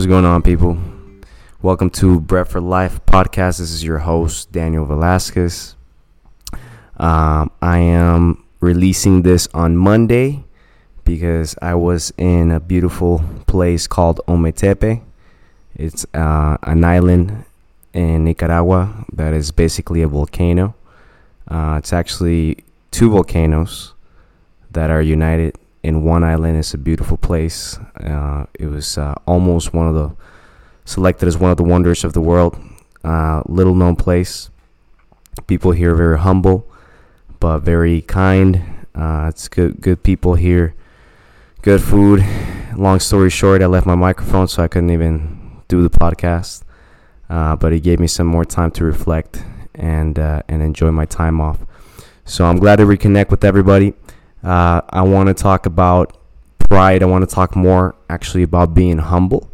What's going on, people? Welcome to Bread for Life podcast. This is your host, Daniel Velasquez. Um, I am releasing this on Monday because I was in a beautiful place called Ometepe. It's uh, an island in Nicaragua that is basically a volcano. Uh, it's actually two volcanoes that are united in one island. It's a beautiful place. Uh, it was uh, almost one of the selected as one of the wonders of the world. Uh, little known place. People here are very humble, but very kind. Uh, it's good, good people here. Good food. Long story short, I left my microphone, so I couldn't even do the podcast. Uh, but it gave me some more time to reflect and uh, and enjoy my time off. So I'm glad to reconnect with everybody. Uh, I want to talk about pride. I want to talk more actually about being humble,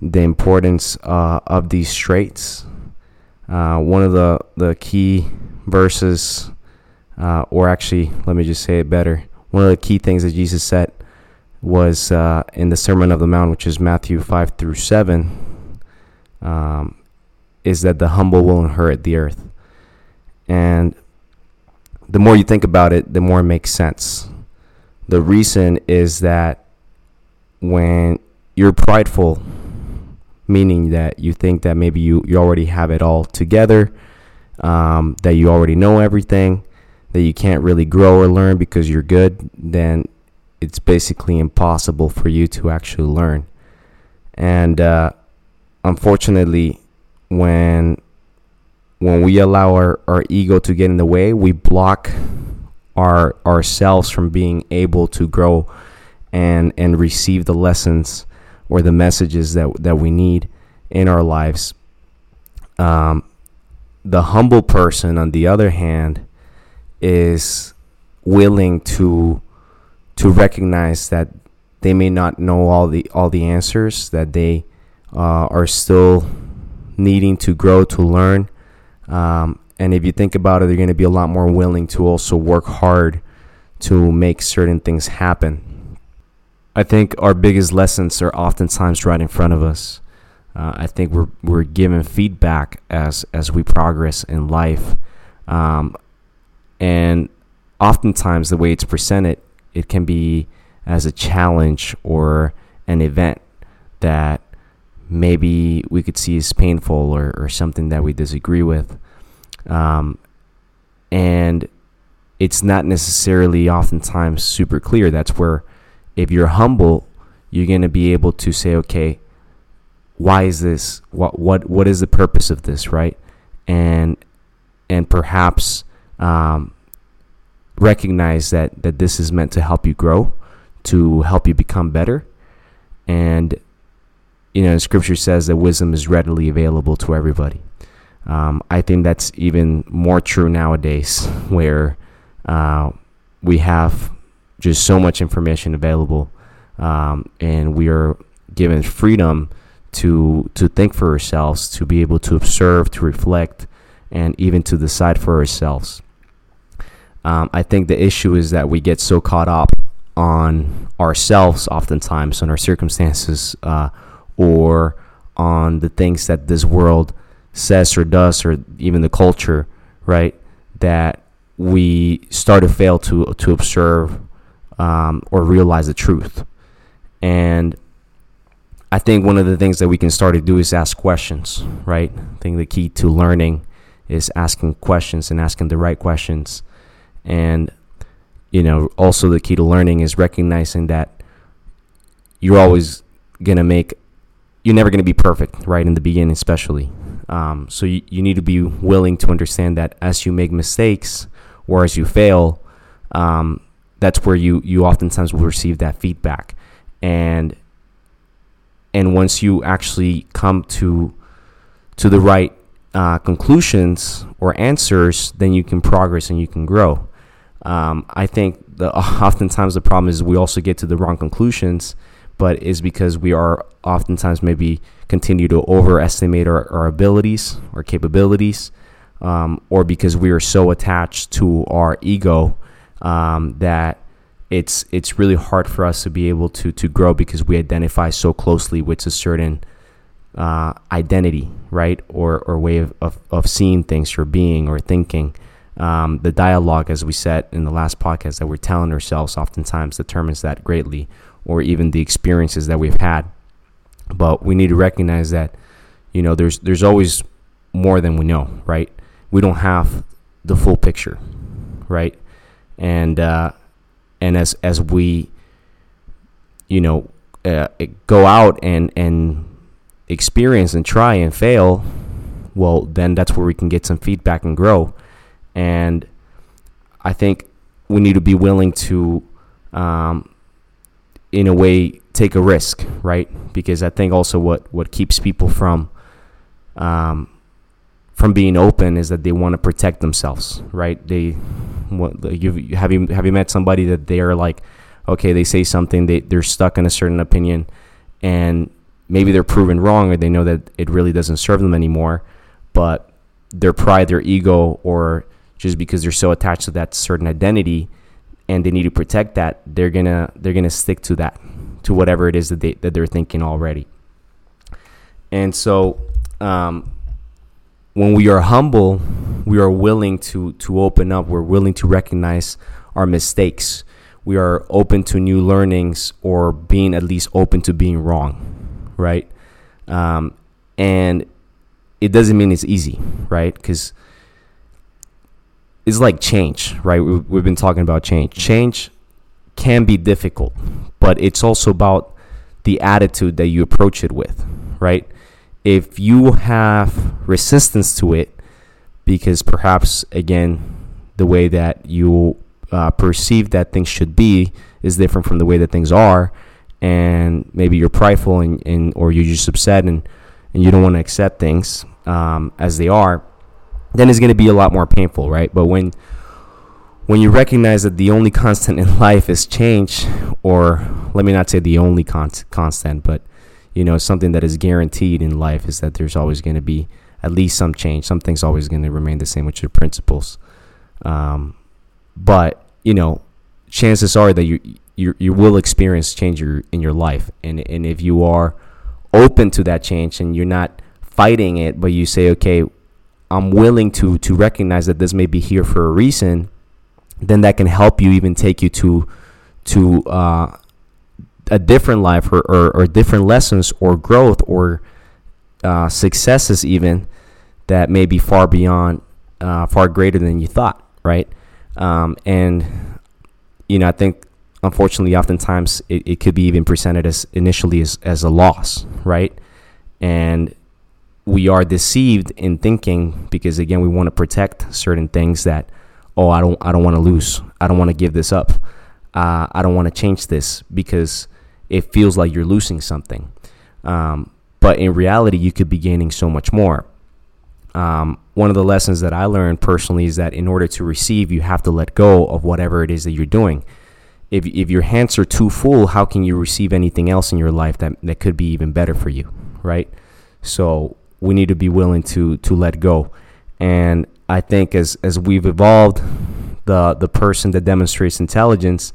the importance uh, of these traits. Uh, one of the, the key verses, uh, or actually, let me just say it better. One of the key things that Jesus said was uh, in the Sermon of the Mount, which is Matthew 5 through 7, um, is that the humble will inherit the earth. And the more you think about it, the more it makes sense. The reason is that when you're prideful, meaning that you think that maybe you, you already have it all together, um, that you already know everything, that you can't really grow or learn because you're good, then it's basically impossible for you to actually learn. And uh, unfortunately, when when we allow our, our ego to get in the way, we block our ourselves from being able to grow and and receive the lessons or the messages that that we need in our lives. Um, the humble person, on the other hand, is willing to to recognize that they may not know all the all the answers, that they uh, are still needing to grow to learn um, and if you think about it, they're going to be a lot more willing to also work hard to make certain things happen. I think our biggest lessons are oftentimes right in front of us. Uh, I think we're we're given feedback as as we progress in life, um, and oftentimes the way it's presented, it can be as a challenge or an event that maybe we could see as painful or, or something that we disagree with. Um, and it's not necessarily oftentimes super clear. That's where, if you're humble, you're going to be able to say, okay, why is this? What what what is the purpose of this, right? And and perhaps um, recognize that that this is meant to help you grow, to help you become better, and you know, Scripture says that wisdom is readily available to everybody. Um, I think that's even more true nowadays, where uh, we have just so much information available, um, and we are given freedom to to think for ourselves, to be able to observe, to reflect, and even to decide for ourselves. Um, I think the issue is that we get so caught up on ourselves, oftentimes on our circumstances. Uh, or on the things that this world says or does or even the culture right that we start to fail to to observe um, or realize the truth. And I think one of the things that we can start to do is ask questions right? I think the key to learning is asking questions and asking the right questions. And you know also the key to learning is recognizing that you're always going to make you're never going to be perfect, right? In the beginning, especially. Um, so you, you need to be willing to understand that as you make mistakes or as you fail, um, that's where you, you oftentimes will receive that feedback. And, and once you actually come to, to the right uh, conclusions or answers, then you can progress and you can grow. Um, I think the, oftentimes the problem is we also get to the wrong conclusions but is because we are oftentimes maybe continue to overestimate our, our abilities or capabilities, um, or because we are so attached to our ego um, that it's it's really hard for us to be able to to grow because we identify so closely with a certain uh, identity, right? Or, or way of, of, of seeing things or being or thinking. Um, the dialogue, as we said in the last podcast, that we're telling ourselves oftentimes determines that greatly, or even the experiences that we've had. But we need to recognize that, you know, there's there's always more than we know, right? We don't have the full picture, right? And uh, and as as we, you know, uh, go out and and experience and try and fail, well, then that's where we can get some feedback and grow. And I think we need to be willing to, um, in a way, take a risk, right? Because I think also what what keeps people from um, from being open is that they want to protect themselves, right? They what, you have you have you met somebody that they are like, okay, they say something, they they're stuck in a certain opinion, and maybe they're proven wrong or they know that it really doesn't serve them anymore, but their pride, their ego, or just because they're so attached to that certain identity and they need to protect that, they're gonna they're gonna stick to that, to whatever it is that they that they're thinking already. And so, um, when we are humble, we are willing to to open up. We're willing to recognize our mistakes. We are open to new learnings, or being at least open to being wrong, right? Um, and it doesn't mean it's easy, right? Because it's like change, right? We, we've been talking about change. Change can be difficult, but it's also about the attitude that you approach it with, right? If you have resistance to it, because perhaps, again, the way that you uh, perceive that things should be is different from the way that things are, and maybe you're prideful and, and or you're just upset and, and you don't want to accept things um, as they are, then it's going to be a lot more painful, right? But when when you recognize that the only constant in life is change, or let me not say the only con- constant, but you know something that is guaranteed in life is that there's always going to be at least some change. Something's always going to remain the same, which are principles. Um, but you know, chances are that you you you will experience change your, in your life, and and if you are open to that change and you're not fighting it, but you say, okay, I'm willing to to recognize that this may be here for a reason, then that can help you even take you to to uh, a different life or, or, or, different lessons or growth or uh, successes even that may be far beyond uh, far greater than you thought right? Um, and you know i think unfortunately oftentimes it, it could be even presented as initially as, as a loss right? And we are deceived in thinking because again we want to protect certain things that oh I don't I don't want to lose. I don't want to give this up. Uh, I don't want to change this because it feels like you're losing something. Um, but in reality you could be gaining so much more. Um, one of the lessons that I learned personally is that in order to receive you have to let go of whatever it is that you're doing. If, if your hands are too full how can you receive anything else in your life that, that could be even better for you right? So we need to be willing to to let go. And I think as as we've evolved, the the person that demonstrates intelligence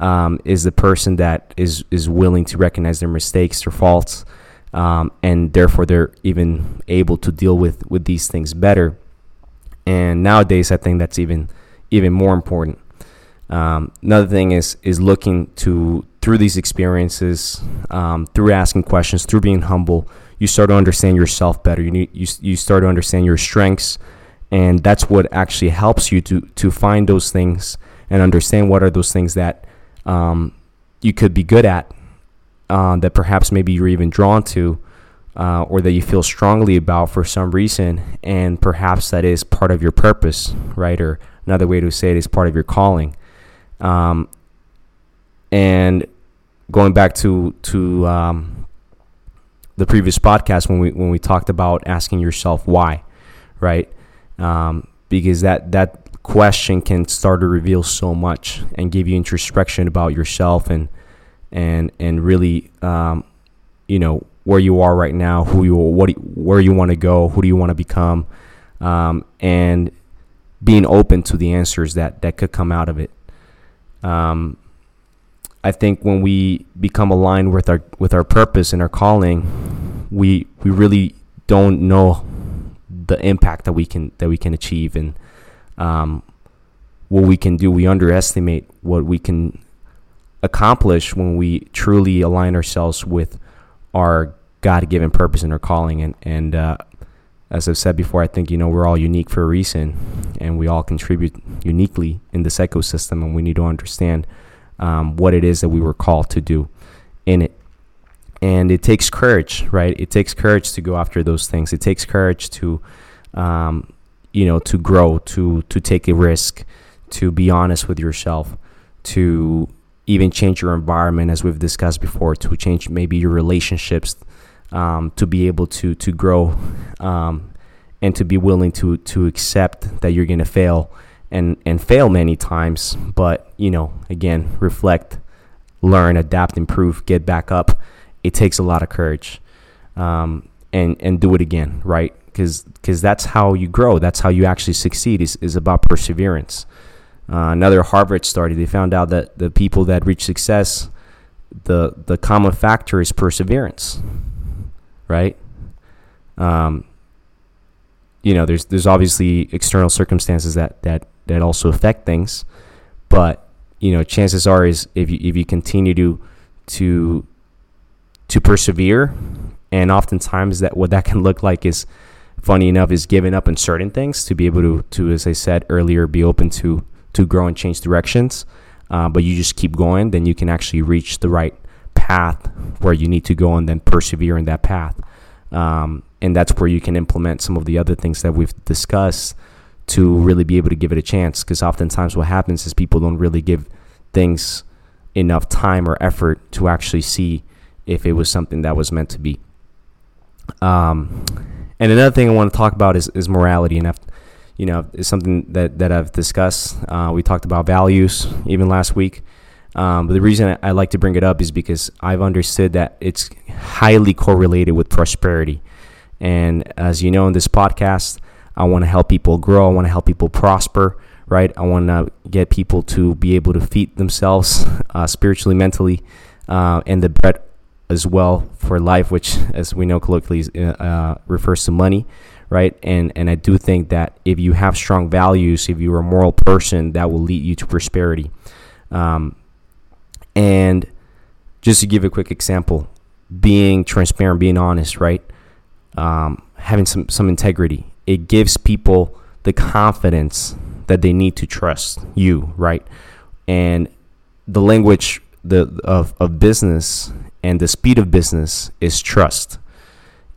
um, is the person that is is willing to recognize their mistakes, their faults, um, and therefore they're even able to deal with with these things better. And nowadays, I think that's even even more important. Um, another thing is is looking to through these experiences, um, through asking questions, through being humble, you start to understand yourself better. You need you you start to understand your strengths, and that's what actually helps you to to find those things and understand what are those things that um, you could be good at, uh, that perhaps maybe you're even drawn to, uh, or that you feel strongly about for some reason, and perhaps that is part of your purpose, right? Or another way to say it is part of your calling. Um, and going back to to um, the previous podcast when we when we talked about asking yourself why, right? Um, because that that question can start to reveal so much and give you introspection about yourself and and and really um, you know where you are right now, who you what where you want to go, who do you want to become, um, and being open to the answers that that could come out of it. Um, I think when we become aligned with our with our purpose and our calling, we we really don't know the impact that we can that we can achieve and um, what we can do. We underestimate what we can accomplish when we truly align ourselves with our God-given purpose and our calling. And and uh, as I've said before, I think you know we're all unique for a reason, and we all contribute uniquely in this ecosystem, and we need to understand um, what it is that we were called to do in it. And it takes courage, right? It takes courage to go after those things. It takes courage to, um, you know, to grow, to to take a risk, to be honest with yourself, to even change your environment, as we've discussed before, to change maybe your relationships, um, to be able to to grow, um, and to be willing to to accept that you're gonna fail and and fail many times, but you know, again, reflect, learn, adapt, improve, get back up. It takes a lot of courage, um, and and do it again, right? Because because that's how you grow. That's how you actually succeed. is is about perseverance. Uh, another Harvard study, they found out that the people that reach success, the the common factor is perseverance, right? Um, you know, there's there's obviously external circumstances that that that also affect things, but you know, chances are is if you if you continue to to to persevere, and oftentimes that what that can look like is funny enough is giving up in certain things to be able to to as I said earlier be open to to grow and change directions. Uh, but you just keep going, then you can actually reach the right path where you need to go and then persevere in that path. Um, and that's where you can implement some of the other things that we've discussed to really be able to give it a chance. Because oftentimes, what happens is people don't really give things enough time or effort to actually see if it was something that was meant to be. Um, and another thing I want to talk about is, is morality. And I've, you know, is something that, that I've discussed. Uh, we talked about values even last week. Um, but the reason I like to bring it up is because I've understood that it's highly correlated with prosperity. And as you know, in this podcast, I want to help people grow. I want to help people prosper, right? I want to get people to be able to feed themselves uh, spiritually, mentally, uh, and the bread as well for life, which, as we know colloquially, uh, refers to money right? And and I do think that if you have strong values, if you're a moral person, that will lead you to prosperity. Um, and just to give a quick example, being transparent, being honest, right? Um, having some some integrity, it gives people the confidence that they need to trust you, right? And the language the of, of business and the speed of business is trust.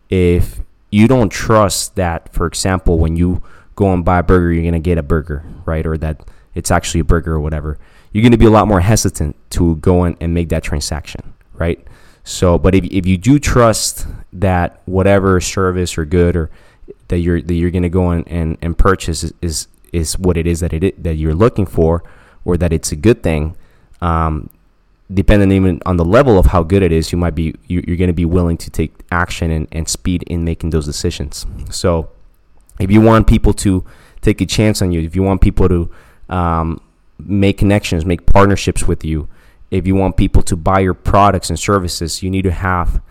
If you don't trust that, for example, when you go and buy a burger, you're gonna get a burger, right? Or that it's actually a burger or whatever. You're gonna be a lot more hesitant to go in and make that transaction, right? So, but if, if you do trust that whatever service or good or that you're that you're gonna go in and, and purchase is, is is what it is that it that you're looking for, or that it's a good thing, um, depending even on the level of how good it is, you might be you, are going to be willing to take action and, and speed in making those decisions. So, if you want people to take a chance on you, if you want people to um, make connections, make partnerships with you, if you want people to buy your products and services, you need to have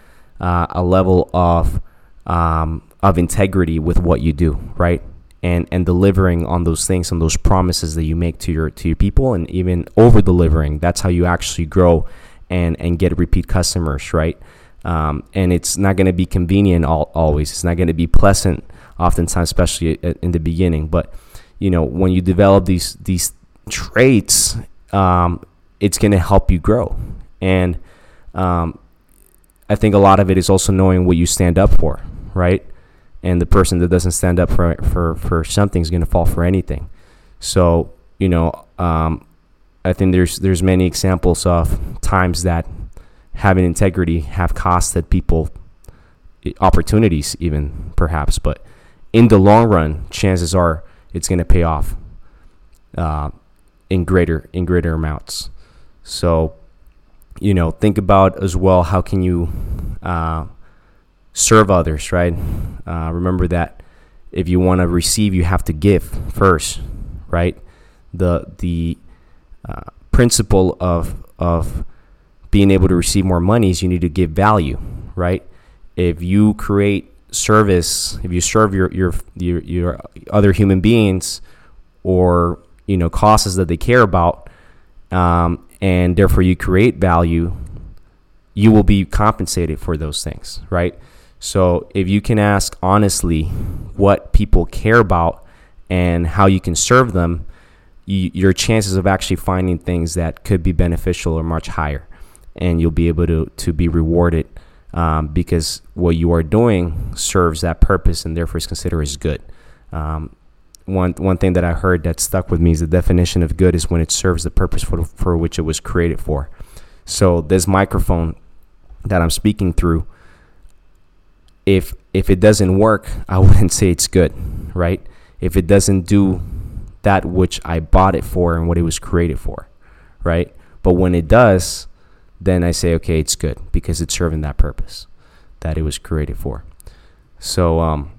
uh, a level of um, of integrity with what you do, right? and and delivering on those things and those promises that you make to your to your people and even over delivering that's how you actually grow and and get repeat customers right? Um, and it's not going to be convenient all, always. It's not going to be pleasant oftentimes especially in the beginning. But you know when you develop these these traits um, it's going to help you grow. And um, i think a lot of it is also knowing what you stand up for right and the person that doesn't stand up for for for something is going to fall for anything. So you know, um, I think there's there's many examples of times that having integrity have costed people opportunities, even perhaps. But in the long run, chances are it's going to pay off uh, in greater in greater amounts. So you know, think about as well how can you uh, serve others, right? Uh, remember that if you want to receive, you have to give first, right? The the uh, principle of of being able to receive more money is you need to give value, right? if you create service, if you serve your your your, your other human beings or you know causes that they care about, um, and therefore you create value, you will be compensated for those things, right? So if you can ask honestly what people care about and how you can serve them, you, your chances of actually finding things that could be beneficial are much higher, and you'll be able to to be rewarded um, because what you are doing serves that purpose and therefore is considered as good. Um, one one thing that I heard that stuck with me is the definition of good is when it serves the purpose for for which it was created for. So this microphone that I'm speaking through, if if it doesn't work, I wouldn't say it's good, right? If it doesn't do that which I bought it for and what it was created for, right? But when it does, then I say, okay, it's good because it's serving that purpose that it was created for. So, um,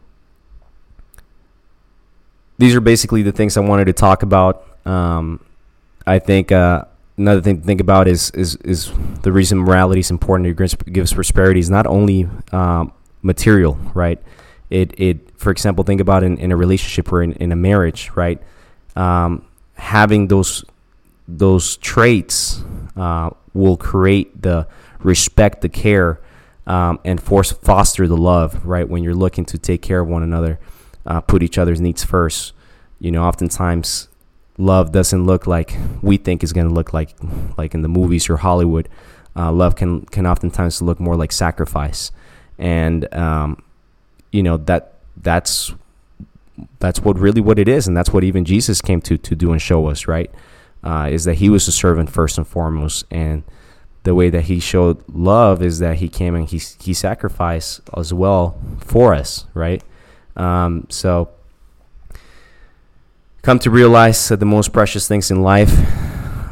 these are basically the things I wanted to talk about. Um, I think uh, another thing to think about is is is the reason morality is important to give us prosperity is not only um, material, right? It it for example, think about in, in a relationship or in, in a marriage, right? Um, having those those traits uh, will create the respect, the care, um, and force foster the love, right? When you're looking to take care of one another, uh, put each other's needs first. You know, oftentimes love doesn't look like we think is going to look like, like in the movies or Hollywood. Uh, love can can oftentimes look more like sacrifice, and um, you know that that's that's what really what it is, and that's what even Jesus came to to do and show us, right? uh, is that he was a servant first and foremost, and the way that he showed love is that he came and he he sacrificed as well for us, right? Um, so come to realize that the most precious things in life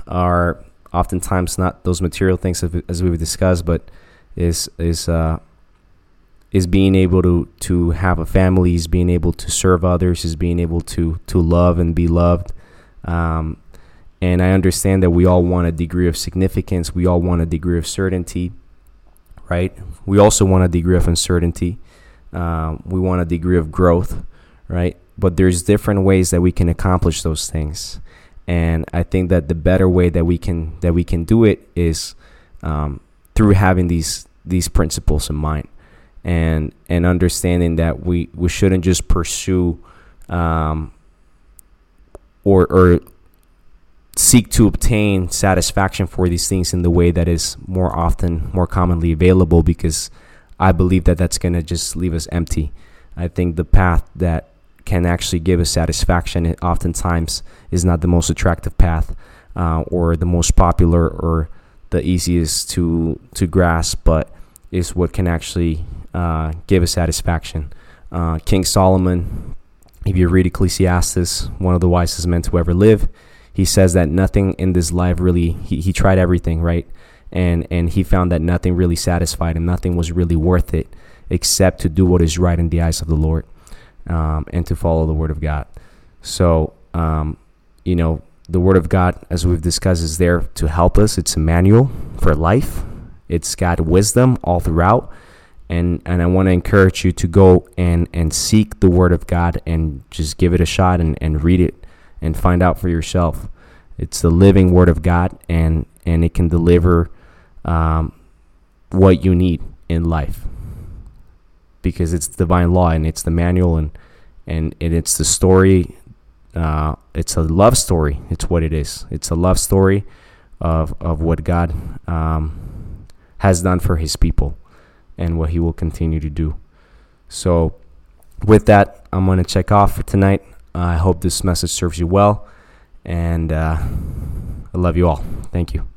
are oftentimes not those material things as we've discussed, but is is uh, is being able to to have a family, is being able to serve others, is being able to to love and be loved. Um, and I understand that we all want a degree of significance. We all want a degree of certainty, right? We also want a degree of uncertainty. Uh, we want a degree of growth, right? But there's different ways that we can accomplish those things, and I think that the better way that we can that we can do it is um, through having these these principles in mind, and and understanding that we we shouldn't just pursue um, or or seek to obtain satisfaction for these things in the way that is more often, more commonly available because I believe that that's going to just leave us empty. I think the path that can actually give us satisfaction it oftentimes is not the most attractive path uh, or the most popular or the easiest to to grasp, but is what can actually uh, give us satisfaction. Uh, King Solomon, if you read Ecclesiastes, one of the wisest men to ever live, he says that nothing in this life really he, he tried everything right? And and he found that nothing really satisfied him. Nothing was really worth it except to do what is right in the eyes of the lord um, and to follow the word of god. So um, you know the word of god as we've discussed is there to help us. It's a manual for life. It's got wisdom all throughout and and I want to encourage you to go and and seek the word of God and just give it a shot and, and read it and find out for yourself. It's the living Word of God, and and it can deliver um, what you need in life because it's divine law and it's the manual and and, and it's the story. Uh, it's a love story. It's what it is. It's a love story of of what God um, has done for His people and what He will continue to do. So, with that, I'm going to check off for tonight. I hope this message serves you well, and uh, I love you all. Thank you.